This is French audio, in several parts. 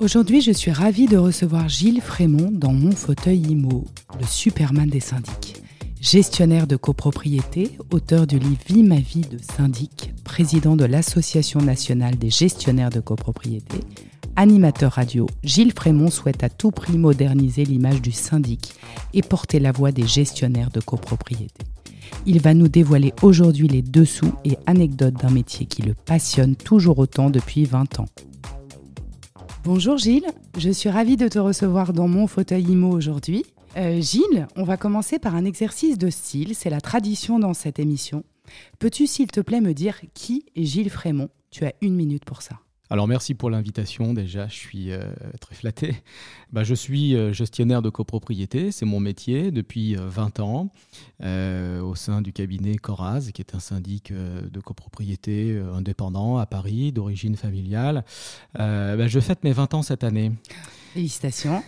Aujourd'hui, je suis ravie de recevoir Gilles Frémont dans mon fauteuil IMO, le Superman des syndics. Gestionnaire de copropriété, auteur du livre Vie ma vie de syndic, président de l'Association nationale des gestionnaires de copropriété, animateur radio, Gilles Frémont souhaite à tout prix moderniser l'image du syndic et porter la voix des gestionnaires de copropriété. Il va nous dévoiler aujourd'hui les dessous et anecdotes d'un métier qui le passionne toujours autant depuis 20 ans. Bonjour Gilles, je suis ravie de te recevoir dans mon fauteuil IMO aujourd'hui. Euh, Gilles, on va commencer par un exercice de style, c'est la tradition dans cette émission. Peux-tu s'il te plaît me dire qui est Gilles Frémont? Tu as une minute pour ça. Alors merci pour l'invitation déjà, je suis euh, très flatté. Bah, je suis euh, gestionnaire de copropriété, c'est mon métier depuis 20 ans au sein du cabinet Coraz, qui est un syndic de copropriété indépendant à Paris, d'origine familiale. Bah, je fête mes 20 ans cette année. Félicitations.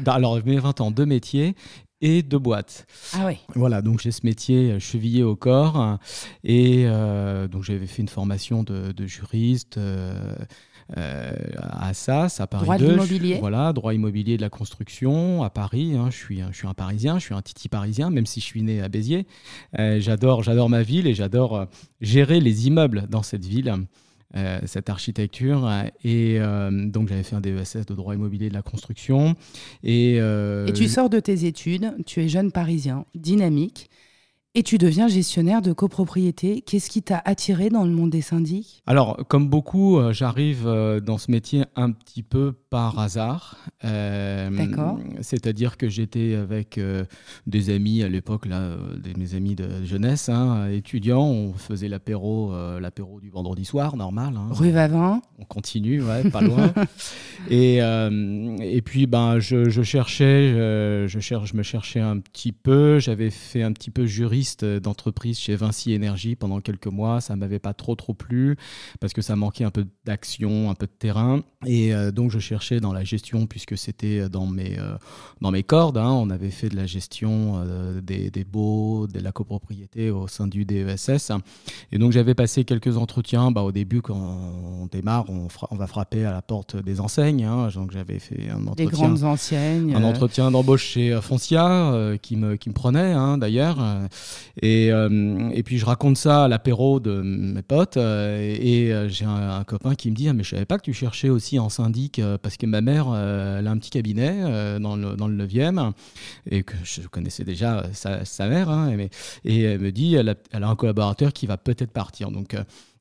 Bah, alors, mes 20 ans, deux métiers et deux boîtes. Ah oui. Voilà, donc j'ai ce métier chevillé au corps. Et euh, donc j'avais fait une formation de, juriste. Euh, euh, à SAS, à Paris droit 2. immobilier. Voilà, droit immobilier de la construction à Paris. Hein. je, suis, je suis un Parisien, je suis un titi parisien, même si je suis né à Béziers. j'adore, j'adore ma ville et j'adore gérer les immeubles dans cette ville. Euh, cette architecture. Et euh, donc, j'avais fait un DESS de droit immobilier de la construction. Et, euh, et tu sors de tes études, tu es jeune parisien, dynamique. Et tu deviens gestionnaire de copropriété. Qu'est-ce qui t'a attiré dans le monde des syndics? Alors, comme beaucoup, j'arrive dans ce métier un petit peu par hasard. Euh, D'accord. C'est-à-dire que j'étais avec des amis à l'époque, là, mes amis de jeunesse, hein, étudiants. On faisait l'apéro, l'apéro du vendredi soir, normal. Hein. Rue Vavin. On continue, ouais, pas loin. et, et puis, ben, je, je cherchais, je, cherche, je me cherchais un petit peu. J'avais fait un petit peu juriste d'entreprise chez Vinci Énergie pendant quelques mois. Ça m'avait pas trop trop plu parce que ça manquait un peu d'action, un peu de terrain. Et euh, donc je cherchais dans la gestion puisque c'était dans mes euh, dans mes cordes. Hein. On avait fait de la gestion euh, des, des baux, de la copropriété au sein du DESS. Et donc j'avais passé quelques entretiens. Bah, au début, quand on démarre, on, on va frapper à la porte des enseignes. Hein. Donc j'avais fait un entretien. Des grandes enseignes. Un entretien d'embauche chez Foncia qui me qui me prenait hein, d'ailleurs. Et, euh, et puis je raconte ça à l'apéro de mes potes euh, et, euh, j'ai un, copain qui me dit ah, mais je savais pas que tu cherchais aussi en syndic parce que ma mère elle a un petit cabinet dans le dans le 9e et que je connaissais déjà sa, sa mère hein, et, elle me dit elle a, elle a un collaborateur qui va peut-être partir donc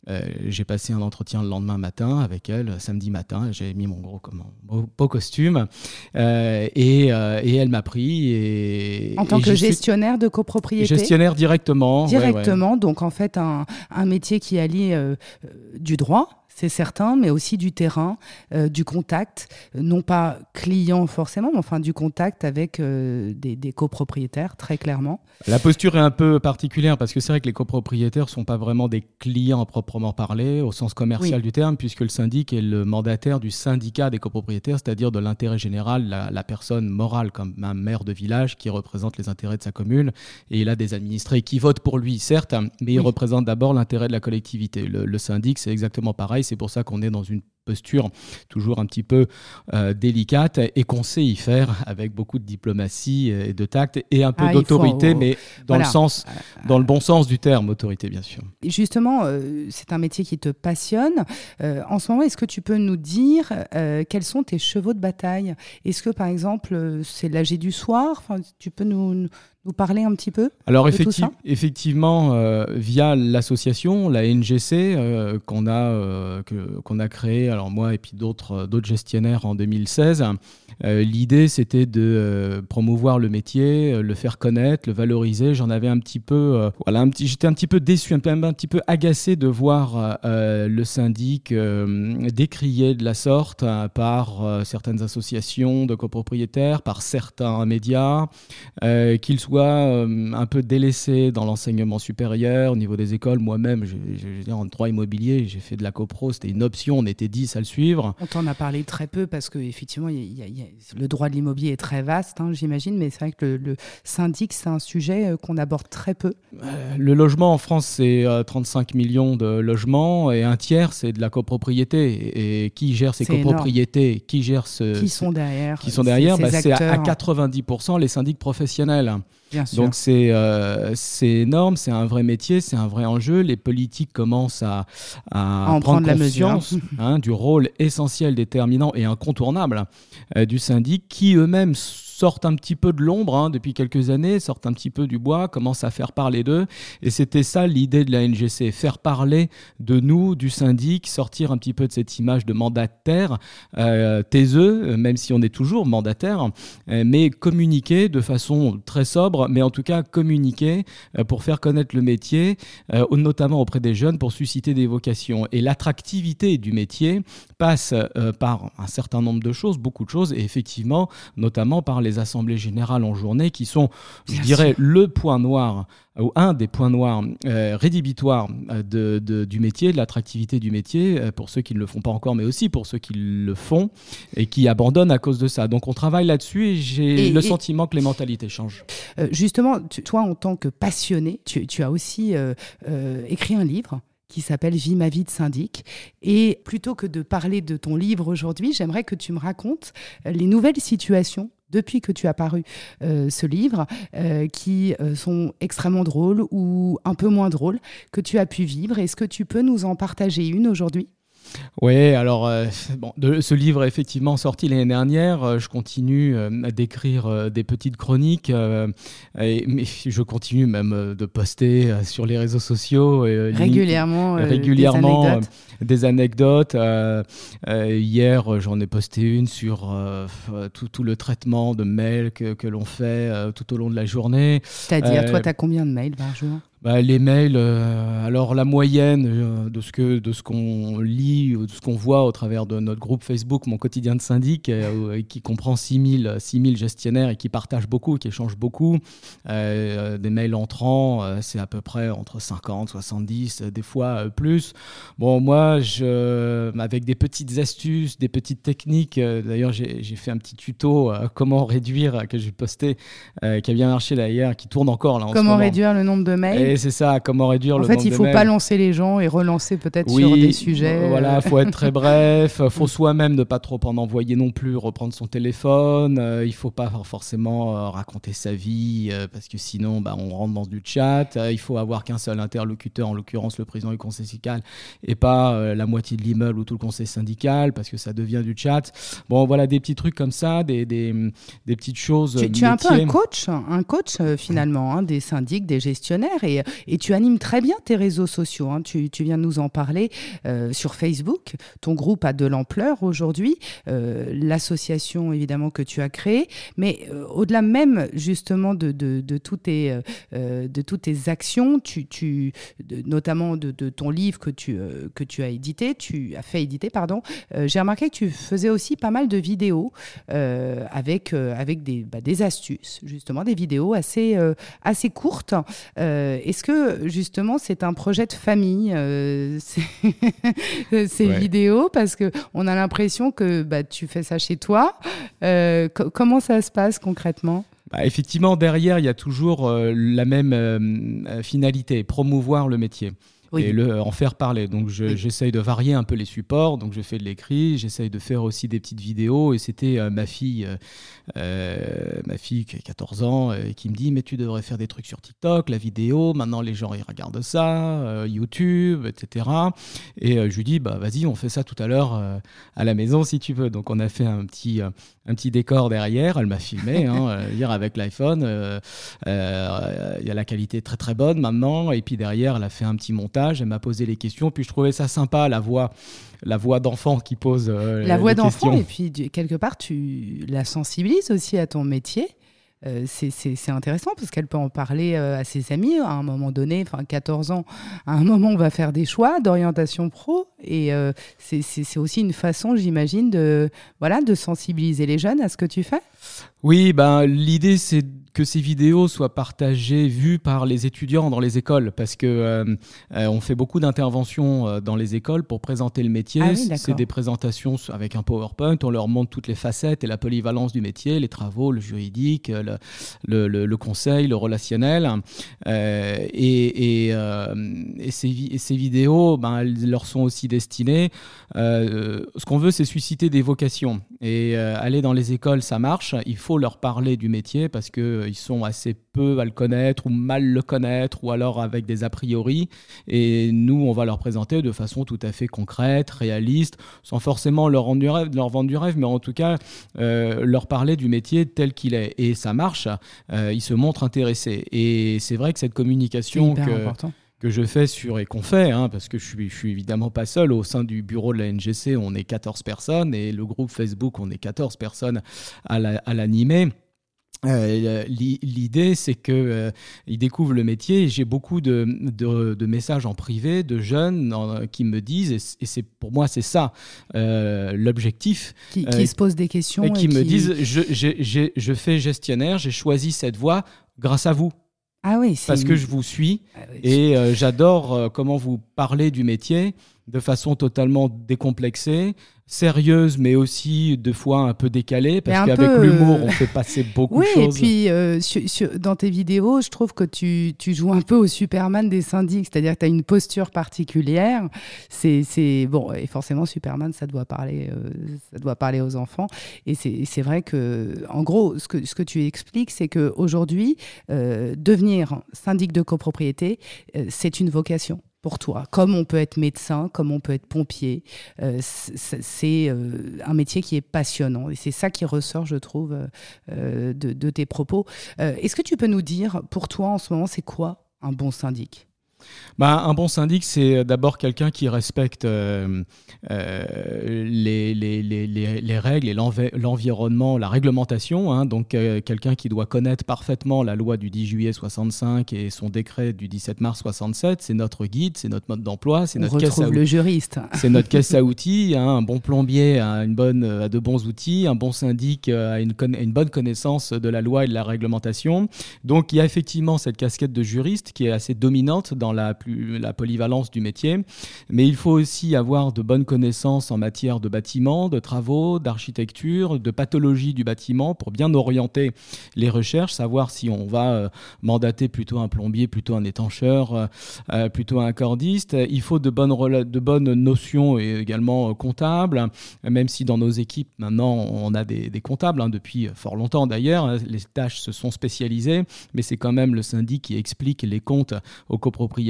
euh, j'ai passé un entretien le lendemain matin avec elle, samedi matin. J'ai mis mon gros comment, beau, costume euh, et, euh, et, elle m'a pris. Et, en tant que gestionnaire de copropriété Gestionnaire directement. Directement, donc en fait un, un métier qui allie du droit c'est certain, mais aussi du terrain, euh, du contact, non pas client forcément, mais enfin du contact avec euh, des, copropriétaires, très clairement. La posture est un peu particulière parce que c'est vrai que les copropriétaires ne sont pas vraiment des clients à proprement parler, au sens commercial du terme, puisque le syndic est le mandataire du syndicat des copropriétaires, c'est-à-dire de l'intérêt général, la, personne morale comme un maire de village qui représente les intérêts de sa commune, et il a des administrés qui votent pour lui, certes, mais il représente d'abord l'intérêt de la collectivité. le syndic, c'est exactement pareil c'est pour ça qu'on est dans une posture toujours un petit peu euh, délicate et qu'on sait y faire avec beaucoup de diplomatie et de tact et un peu ah, d'autorité, mais dans le sens, dans le bon sens du terme, autorité bien sûr. Justement, euh, c'est un métier qui te passionne. Euh, en ce moment, est-ce que tu peux nous dire quels sont tes chevaux de bataille? Est-ce que par exemple, c'est l'AG du soir? Enfin, Tu peux nous, nous parler un petit peu Alors effectivement, euh, via l'association, la NGC, euh, qu'on a, euh, qu'on a créée, alors moi et puis d'autres d'autres gestionnaires en 2016, l'idée c'était de promouvoir le métier, le faire connaître, le valoriser. J'en avais un petit peu, j'étais un petit peu déçu, un, petit peu agacé de voir le syndic décrié de la sorte par certaines associations de copropriétaires, par certains médias, qu'ils soient euh, un peu délaissé dans l'enseignement supérieur au niveau des écoles. Moi-même, en droit immobilier, j'ai fait de la copro, c'était une option, on était 10 à le suivre. On t'en a parlé très peu parce que effectivement, le droit de l'immobilier est très vaste, hein, j'imagine, mais c'est vrai que le, syndic, c'est un sujet qu'on aborde très peu. le logement en France, c'est 35 millions de logements et un tiers, c'est de la copropriété. Et, qui gère ces copropriétés? Qui gère ce Qui sont derrière Qui sont derrière? bah, C'est à 90% les syndics professionnels. Donc c'est euh, c'est énorme, c'est un vrai métier, c'est un vrai enjeu. Les politiques commencent à, à, prendre, conscience hein, du rôle essentiel, déterminant et incontournable euh, du syndic qui eux-mêmes sortent un petit peu de l'ombre hein, depuis quelques années, sortent un petit peu du bois, commencent à faire parler d'eux. Et c'était ça l'idée de la NGC, faire parler de nous, du syndic, sortir un petit peu de cette image de mandataire, euh, taiseux, même si on est toujours mandataire, euh, mais communiquer de façon très sobre, mais en tout cas communiquer euh, pour faire connaître le métier, euh, notamment auprès des jeunes, pour susciter des vocations. Et l'attractivité du métier passe par un certain nombre de choses, beaucoup de choses, et effectivement, notamment par les assemblées générales en journée qui sont, je dirais, le point noir ou un des points noirs euh, rédhibitoires euh, de, du métier, de l'attractivité du métier, euh, pour ceux qui ne le font pas encore, mais aussi pour ceux qui le font et qui abandonnent à cause de ça. Donc on travaille là-dessus et j'ai le sentiment que les mentalités changent. justement, toi, en tant que passionné, tu, tu as aussi écrit un livre qui s'appelle Vie ma vie de syndic. Et plutôt que de parler de ton livre aujourd'hui, j'aimerais que tu me racontes les nouvelles situations depuis que tu as paru euh, ce livre, euh, qui euh, sont extrêmement drôles ou un peu moins drôles, que tu as pu vivre. Est-ce que tu peux nous en partager une aujourd'hui? Oui, alors bon, de, ce livre est effectivement sorti l'année dernière. je continue à d'écrire des petites chroniques, et, mais je continue même de poster sur les réseaux sociaux régulièrement, régulièrement des anecdotes. Euh, euh, hier, j'en ai posté une sur euh, tout, tout, le traitement de mails que, que l'on fait tout au long de la journée. C'est-à-dire, toi, tu as combien de mails par jour? Bah, les mails, euh, alors la moyenne euh, de ce que de ce qu'on lit, de ce qu'on voit au travers de notre groupe Facebook, mon quotidien de syndic, euh, qui comprend 6000 6000 gestionnaires et qui partagent beaucoup, qui échangent beaucoup. des mails entrants, c'est à peu près entre 50, 70, des fois plus. Bon, moi, je, avec des petites astuces, des petites techniques. D'ailleurs, j'ai fait un petit tuto comment réduire que j'ai posté, qui a bien marché d'ailleurs, qui tourne encore là. En comment réduire le nombre de mails c'est ça, comment réduire le nombre En fait, il faut pas lancer les gens et relancer peut-être sur des sujets. Voilà, il faut être très bref, faut soi-même ne pas trop en envoyer non plus, reprendre son téléphone, euh, il faut pas forcément euh, raconter sa vie euh, parce que sinon bah, on rentre dans du chat, il faut avoir qu'un seul interlocuteur, en l'occurrence le président du conseil syndical et pas la moitié de l'immeuble ou tout le conseil syndical parce que ça devient du chat. Bon, voilà des petits trucs comme ça, des, des, des petites choses. Tu, tu es un peu un coach, un coach finalement, hein, des syndics, des gestionnaires et et, tu animes très bien tes réseaux sociaux. Hein. Tu, viens de nous en parler euh, sur Facebook. Ton groupe a de l'ampleur aujourd'hui. Euh, l'association, évidemment, que tu as créée. Mais euh, au-delà même, justement, de, toutes, tes, actions, notamment de, ton livre que tu, as édité, tu as fait éditer, pardon, j'ai remarqué que tu faisais aussi pas mal de vidéos avec, bah, des astuces, justement, des vidéos assez courtes. Est-ce que justement c'est un projet de famille euh, ces, vidéos? Parce que on a l'impression que bah, tu fais ça chez toi. Euh, comment ça se passe concrètement? Bah, effectivement, derrière, il y a toujours euh, la même finalité, promouvoir le métier et le, en faire parler. Donc j'essaye de varier un peu les supports. Donc je fais de l'écrit, j'essaye de faire aussi des petites vidéos. Et c'était euh, ma fille, euh, euh, ma fille qui a 14 ans, qui me dit mais tu devrais faire des trucs sur TikTok, la vidéo. Maintenant les gens ils regardent ça, YouTube, etc. Et je lui dis bah vas-y on fait ça tout à l'heure à la maison si tu veux. Donc on a fait un petit un petit décor derrière. Elle m'a filmé hein, hier avec l'iPhone. Il y a la qualité très très bonne maintenant. Et puis derrière elle a fait un petit montage elle m'a posé les questions, puis je trouvais ça sympa, la voix, la voix d'enfant qui pose euh, la voix d'enfant, et puis quelque part, tu la sensibilises aussi à ton métier. Euh, c'est intéressant parce qu'elle peut en parler euh, à ses amis à un moment donné, enfin 14 ans, à un moment on va faire des choix d'orientation pro et c'est aussi une façon, j'imagine, de, voilà, de sensibiliser les jeunes à ce que tu fais. Oui, ben, l'idée c'est que ces vidéos soient partagées, vues par les étudiants dans les écoles, parce que euh, euh, on fait beaucoup d'interventions euh, dans les écoles pour présenter le métier. Ah c'est des présentations avec un PowerPoint, on leur montre toutes les facettes et la polyvalence du métier, les travaux, le juridique, le, le, le conseil, le relationnel. et, et, et, ces, ces, vidéos, ben, elles leur sont aussi destinées. ce qu'on veut, c'est susciter des vocations. Et aller dans les écoles, ça marche. Il faut leur parler du métier parce que ils sont assez peu à le connaître ou mal le connaître ou alors avec des a priori. Et nous, on va leur présenter de façon tout à fait concrète, réaliste, sans forcément leur vendre du rêve, leur vendre du rêve mais en tout cas euh, leur parler du métier tel qu'il est. Et ça marche, euh, ils se montrent intéressés. Et c'est vrai que cette communication que, je fais sur et qu'on fait, hein, parce que je suis, je suis évidemment pas seul au sein du bureau de la NGC, on est 14 personnes et le groupe Facebook, on est 14 personnes à l'animer. Euh, L'idée, c'est que euh, ils découvrent le métier. J'ai beaucoup de, de, messages en privé de jeunes qui me disent, et, c'est pour moi c'est ça euh, l'objectif, qui, qui se posent des questions et qui me disent, je, je fais gestionnaire, j'ai choisi cette voie grâce à vous. Ah oui, parce que je vous suis ah et j'adore comment vous parlez du métier de façon totalement décomplexée, sérieuse, mais aussi de fois un peu décalée, parce qu'avec l'humour, euh, on fait passer beaucoup de choses. Oui, et puis euh, dans tes vidéos, je trouve que tu, tu, joues un peu au Superman des syndics, c'est-à-dire que tu as une posture particulière. C'est bon, et forcément, Superman, ça doit parler, euh, ça doit parler aux enfants. Et c'est vrai que, en gros, ce que, ce que tu expliques, c'est qu'aujourd'hui, devenir syndic de copropriété, c'est une vocation pour toi. Comme on peut être médecin, comme on peut être pompier, euh, c'est euh, un métier qui est passionnant. Et c'est ça qui ressort, je trouve, euh, de, de, tes propos. Est-ce que tu peux nous dire, pour toi en ce moment, c'est quoi un bon syndic? Bah, un bon syndic, c'est d'abord quelqu'un qui respecte euh, euh, les, les, les, les, règles et l'environnement, la réglementation. Hein. donc, euh, quelqu'un qui doit connaître parfaitement la loi du 10 juillet 65 et son décret du 17 mars 67. C'est notre guide, c'est notre mode d'emploi, c'est notre caisse à le juriste. C'est notre caisse à outils. Hein. un bon plombier a, une bonne, a de bons outils. Un bon syndic a une, une bonne connaissance de la loi et de la réglementation. Donc, il y a effectivement cette casquette de juriste qui est assez dominante dans la, plus, la polyvalence du métier, mais il faut aussi avoir de bonnes connaissances en matière de bâtiment, de travaux, d'architecture, de pathologie du bâtiment pour bien orienter les recherches, savoir si on va euh, mandater plutôt un plombier, plutôt un étancheur, euh, euh, plutôt un cordiste. Il faut de bonnes, de bonnes notions et également comptables, même si dans nos équipes maintenant on a des, comptables, hein, depuis fort longtemps d'ailleurs, les tâches se sont spécialisées, mais c'est quand même le syndic qui explique les comptes aux copropriétaires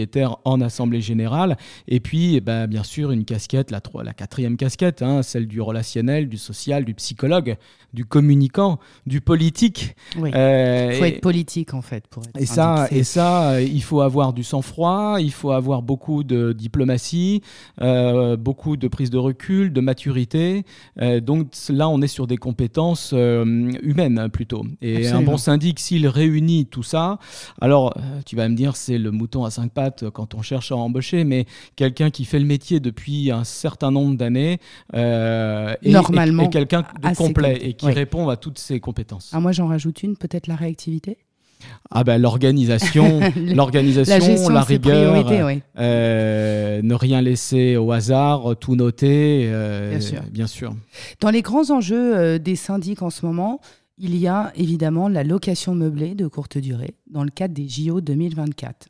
en assemblée générale. Et puis, eh ben, bien sûr, une casquette, la, la quatrième casquette, hein, celle du relationnel, du social, du psychologue, du communicant, du politique. Il euh, faut être politique, en fait. Pour et, ça, et ça, euh, il faut avoir du sang-froid, il faut avoir beaucoup de diplomatie, euh, beaucoup de prise de recul, de maturité. donc là, on est sur des compétences humaines, plutôt. Et un bon syndic, s'il réunit tout ça, alors, tu vas me dire, c'est le mouton à cinq pattes quand on cherche à embaucher, mais quelqu'un qui fait le métier depuis un certain nombre d'années euh, et, quelqu'un de complet et qui répond à toutes ses compétences. Ah, moi, j'en rajoute une, peut-être la réactivité ah ben l'organisation, l'organisation, la, rigueur, euh, ne rien laisser au hasard, tout noter, euh, bien, sûr. bien, sûr. Dans les grands enjeux euh, des syndics en ce moment, il y a évidemment la location meublée de courte durée dans le cadre des JO 2024.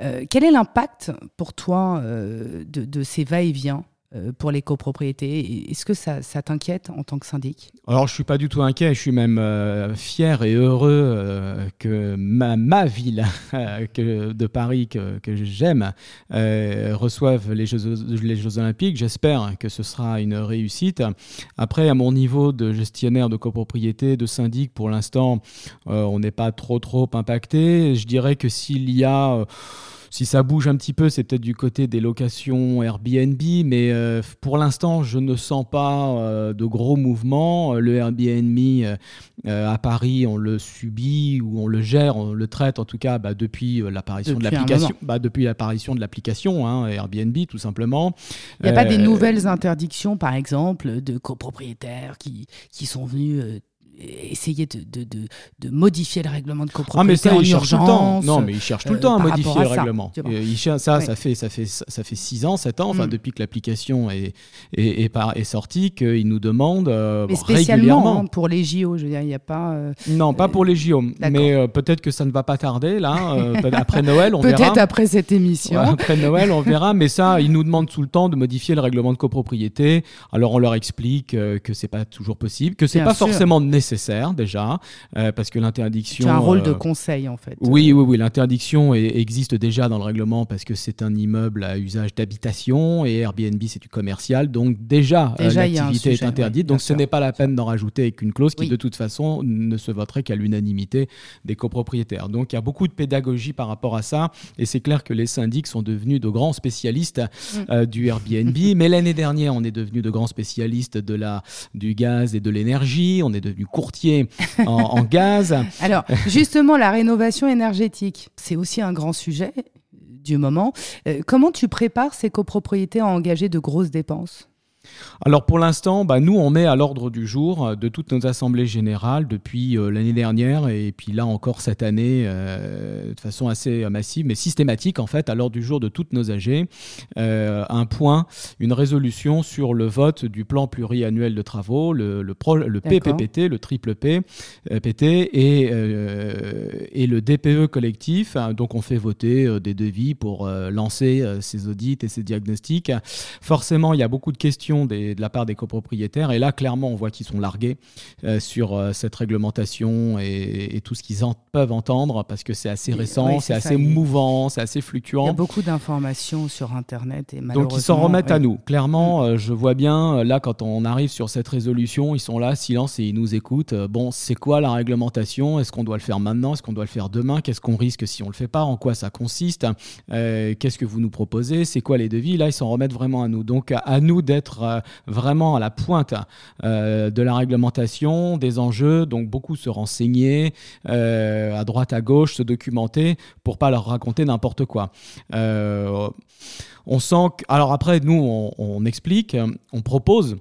Euh, quel est l'impact pour toi euh, de, ces va-et-vient? Pour les copropriétés. Est-ce que ça, t'inquiète en tant que syndic? Alors, je suis pas du tout inquiet. Je suis même fier et heureux que ma, ville que, de Paris, que, j'aime, reçoive les Jeux, les Jeux Olympiques. J'espère que ce sera une réussite. Après, à mon niveau de gestionnaire de copropriété, de syndic, pour l'instant, on n'est pas trop, trop impacté. Je dirais que s'il y a si ça bouge un petit peu, c'est peut-être du côté des locations Airbnb, mais euh, pour l'instant, je ne sens pas euh, de gros mouvements. Le Airbnb euh, à Paris, on le subit ou on le gère, on le traite en tout cas bah, depuis l'apparition de l'application. Bah, depuis l'apparition de l'application hein, Airbnb, tout simplement. Il n'y a pas des nouvelles interdictions, par exemple, de copropriétaires qui, qui sont venus essayer de, de, de, modifier le règlement de copropriété ah, mais ça, en urgence. Non, mais il cherche tout le temps à modifier le règlement. Il ça, ça, fait, ça, fait, ça fait 6 ans, 7 ans, enfin, mm. depuis que l'application est, est, est, est, sortie, qu'il nous demande mais spécialement hein, pour les JO, je veux dire, il n'y a pas. non, pas pour les JO. Mais peut-être que ça ne va pas tarder, là. après Noël, on verra. Peut-être après cette émission. après Noël, on verra. Mais ça, ils nous demandent tout le temps de modifier le règlement de copropriété. Alors, on leur explique que c'est pas toujours possible, que c'est pas forcément nécessaire déjà, euh, parce que l'interdiction. Tu as un rôle de euh, conseil en fait. Oui, oui, oui. L'interdiction existe déjà dans le règlement parce que c'est un immeuble à usage d'habitation et Airbnb c'est du commercial, donc déjà, euh, l'activité est interdite. donc ce n'est pas la peine d'en rajouter avec une clause qui de toute façon ne se voterait qu'à l'unanimité des copropriétaires. Donc il y a beaucoup de pédagogie par rapport à ça et c'est clair que les syndics sont devenus de grands spécialistes mm. du Airbnb. Mais l'année dernière, on est devenu de grands spécialistes de la, du gaz et de l'énergie. On est devenu courtier en, gaz. Alors, justement, la rénovation énergétique, c'est aussi un grand sujet du moment. Euh, comment tu prépares ces copropriétés à engager de grosses dépenses? Alors pour l'instant, bah, nous, on met à l'ordre du jour euh, de toutes nos assemblées générales depuis euh, l'année dernière et puis là encore cette année euh, de façon assez massive, mais systématique en fait, à l'ordre du jour de toutes nos AG, un point, une résolution sur le vote du plan pluriannuel de travaux, le, le, le PPPT, le triple P, PT et, et le DPE collectif. Donc on fait voter des devis pour lancer ces audits et ces diagnostics. Forcément, il y a beaucoup de questions de la part des copropriétaires. Et là, clairement, on voit qu'ils sont largués euh, sur euh, cette réglementation et, tout ce qu'ils peuvent entendre parce que c'est assez récent, c'est assez mouvant, c'est assez fluctuant. Il y a beaucoup d'informations sur Internet et malheureusement. Donc ils s'en remettent à nous. Clairement, mm. euh, je vois bien là quand on arrive sur cette résolution, ils sont là, silence et ils nous écoutent. bon, c'est quoi la réglementation? Est-ce qu'on doit le faire maintenant? Est-ce qu'on doit le faire demain? Qu'est-ce qu'on risque si on le fait pas? En quoi ça consiste? Qu'est-ce que vous nous proposez? C'est quoi les devis? Là, ils s'en remettent vraiment à nous. Donc à nous d'être euh, vraiment à la pointe euh, de la réglementation, des enjeux, donc beaucoup se renseigner euh, à droite, à gauche, se documenter pour pas leur raconter n'importe quoi. on sent que, alors après, nous, on explique, on propose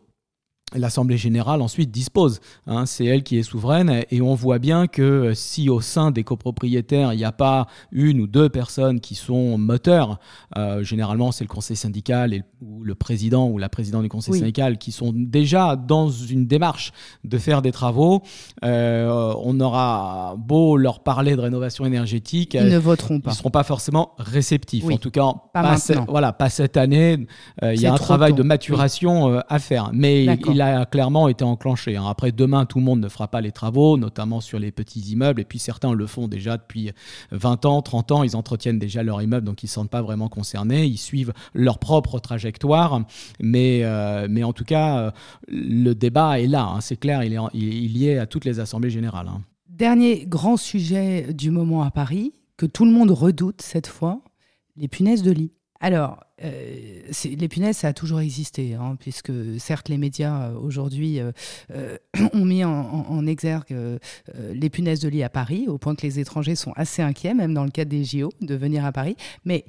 L'Assemblée générale ensuite dispose. Hein, c'est elle qui est souveraine et on voit bien que euh, si au sein des copropriétaires il n'y a pas une ou deux personnes qui sont moteurs, euh, généralement c'est le conseil syndical et, ou le président ou la présidente du conseil syndical qui sont déjà dans une démarche de faire des travaux, euh, on aura beau leur parler de rénovation énergétique, ils ne voteront pas. Ils ne seront pas forcément réceptifs. En tout cas, pas, voilà, pas cette année. il y a un travail de maturation à faire, mais il a clairement été enclenché. Hein. Après, demain, tout le monde ne fera pas les travaux, notamment sur les petits immeubles, et puis certains le font déjà depuis 20 ans, 30 ans, ils entretiennent déjà leur immeuble, donc ils ne se sentent pas vraiment concernés, ils suivent leur propre trajectoire, mais, euh, mais en tout cas, euh, le débat est là, hein. c'est clair, il est, il est à toutes les assemblées générales. Hein. Dernier grand sujet du moment à Paris, que tout le monde redoute cette fois, les punaises de lit. Alors, euh, les punaises, ça a toujours existé, hein, puisque certes les médias euh, aujourd'hui euh, ont mis en, exergue les punaises de lit à Paris, au point que les étrangers sont assez inquiets, même dans le cadre des JO, de venir à Paris. Mais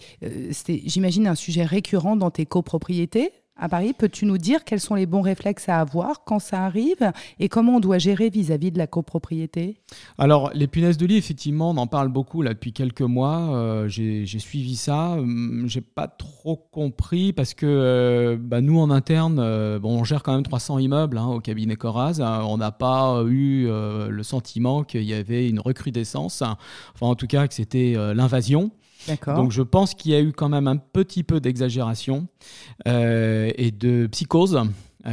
c'était, j'imagine, un sujet récurrent dans tes copropriétés? À Paris. Peux-tu nous dire quels sont les bons réflexes à avoir quand ça arrive et comment on doit gérer vis-à-vis de la copropriété? Alors, les punaises de lit, effectivement, on en parle beaucoup là depuis quelques mois. Euh, j'ai suivi ça. Hum, j'ai pas trop compris parce que euh, bah, nous, en interne, euh, bon, on gère quand même 300 immeubles hein, au cabinet Coraz. on n'a pas eu le sentiment qu'il y avait une recrudescence. Enfin, en tout cas, que c'était l'invasion. Donc je pense qu'il y a eu quand même un petit peu d'exagération euh, et de psychose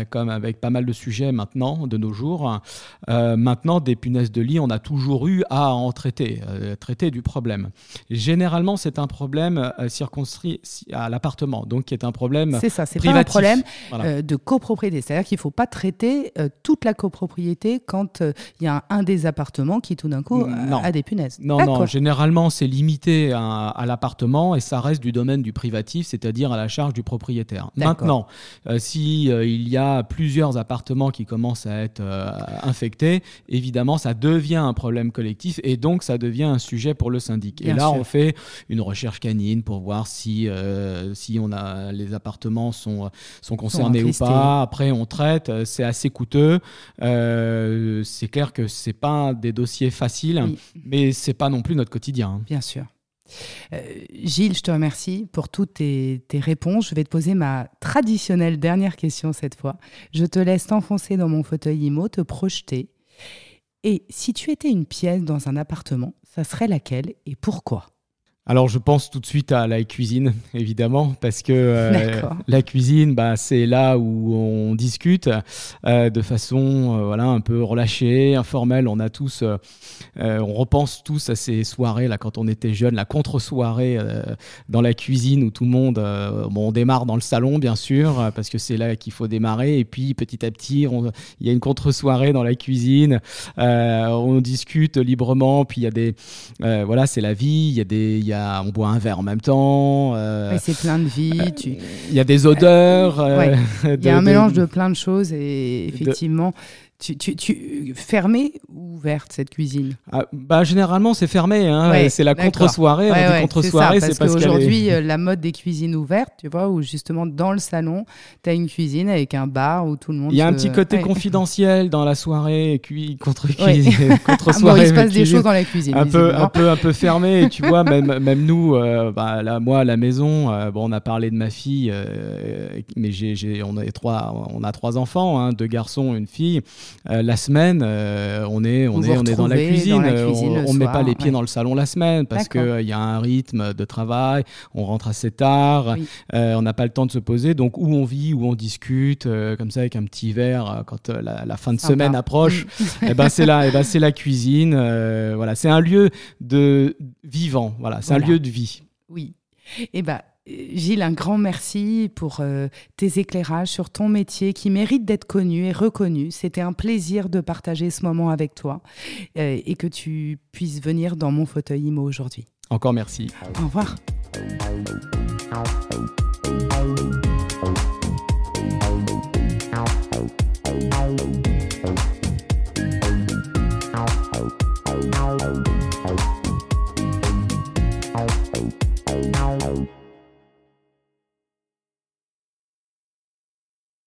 comme avec pas mal de sujets maintenant, de nos jours. Euh, maintenant, des punaises de lit, on a toujours eu à en traiter, euh, traiter du problème. Généralement, c'est un problème circonscrit à l'appartement, donc qui est un problème C'est ça, c'est pas un problème de copropriété. C'est-à-dire qu'il ne faut pas traiter toute la copropriété quand il y a un, des appartements qui tout d'un coup a des punaises. Non, non, généralement, c'est limité à, l'appartement et ça reste du domaine du privatif, c'est-à-dire à la charge du propriétaire. Maintenant, si il y a a plusieurs appartements qui commencent à être euh, infectés, évidemment, ça devient un problème collectif et donc ça devient un sujet pour le syndic. et là, on fait une recherche canine pour voir si, euh, si on a, les appartements sont, sont concernés ou pas. Après, on traite. C'est assez coûteux. c'est clair que c'est pas des dossiers faciles, mais c'est pas non plus notre quotidien. Bien sûr. Euh, Gilles, je te remercie pour toutes tes, réponses. Je vais te poser ma traditionnelle dernière question cette fois. Je te laisse t'enfoncer dans mon fauteuil IMO, te projeter. Et si tu étais une pièce dans un appartement, ça serait laquelle et pourquoi? Alors je pense tout de suite à la cuisine, évidemment, parce que euh, la cuisine, bah, c'est là où on discute euh, de façon euh, voilà, un peu relâchée, informelle. On a tous, on repense tous à ces soirées là quand on était jeune, la contre-soirée dans la cuisine où tout le monde, bon, on démarre dans le salon bien sûr, parce que c'est là qu'il faut démarrer, et puis petit à petit, il y a une contre-soirée dans la cuisine, on discute librement, puis il y a des, voilà, c'est la vie, il y a des on boit un verre en même temps. Euh, c'est plein de vie. Euh, il y a des odeurs. Euh, il y a un mélange de plein de choses et effectivement, tu, tu, tu, fermée ou ouverte cette cuisine? Ah, bah, Généralement, c'est fermé. Hein, c'est la contre-soirée. Ouais, contre-soirée, c'est parce, qu'aujourd'hui, est... Euh, la mode des cuisines ouvertes, tu vois, où justement dans le salon, tu as une cuisine avec un bar où tout le monde. Il y a un petit côté confidentiel dans la soirée, cuit contre cuisine, contre soirée. il se passe des choses dans la cuisine. Un peu, un peu, un peu fermé. et tu vois, même, même nous, euh, bah, là, moi, à la maison, euh, bon, on a parlé de ma fille, mais j'ai, on a trois, on a trois enfants, hein, deux garçons, une fille. Euh, la semaine, euh, on est, on est, on est dans la cuisine. on ne met pas les pieds dans le salon la semaine parce qu'il il y a un rythme de travail. On rentre assez tard. Euh, on n'a pas le temps de se poser. Donc, où on vit, où on discute, comme ça, avec un petit verre quand la, fin de semaine approche, et eh ben, c'est là, et eh ben, c'est la cuisine. voilà, c'est un lieu de vivant. Voilà, c'est un lieu de vie. Oui. Et eh ben, Gilles, un grand merci pour euh, tes éclairages sur ton métier qui mérite d'être connu et reconnu. C'était un plaisir de partager ce moment avec toi euh, et que tu puisses venir dans mon fauteuil IMO aujourd'hui. Encore merci. Au revoir.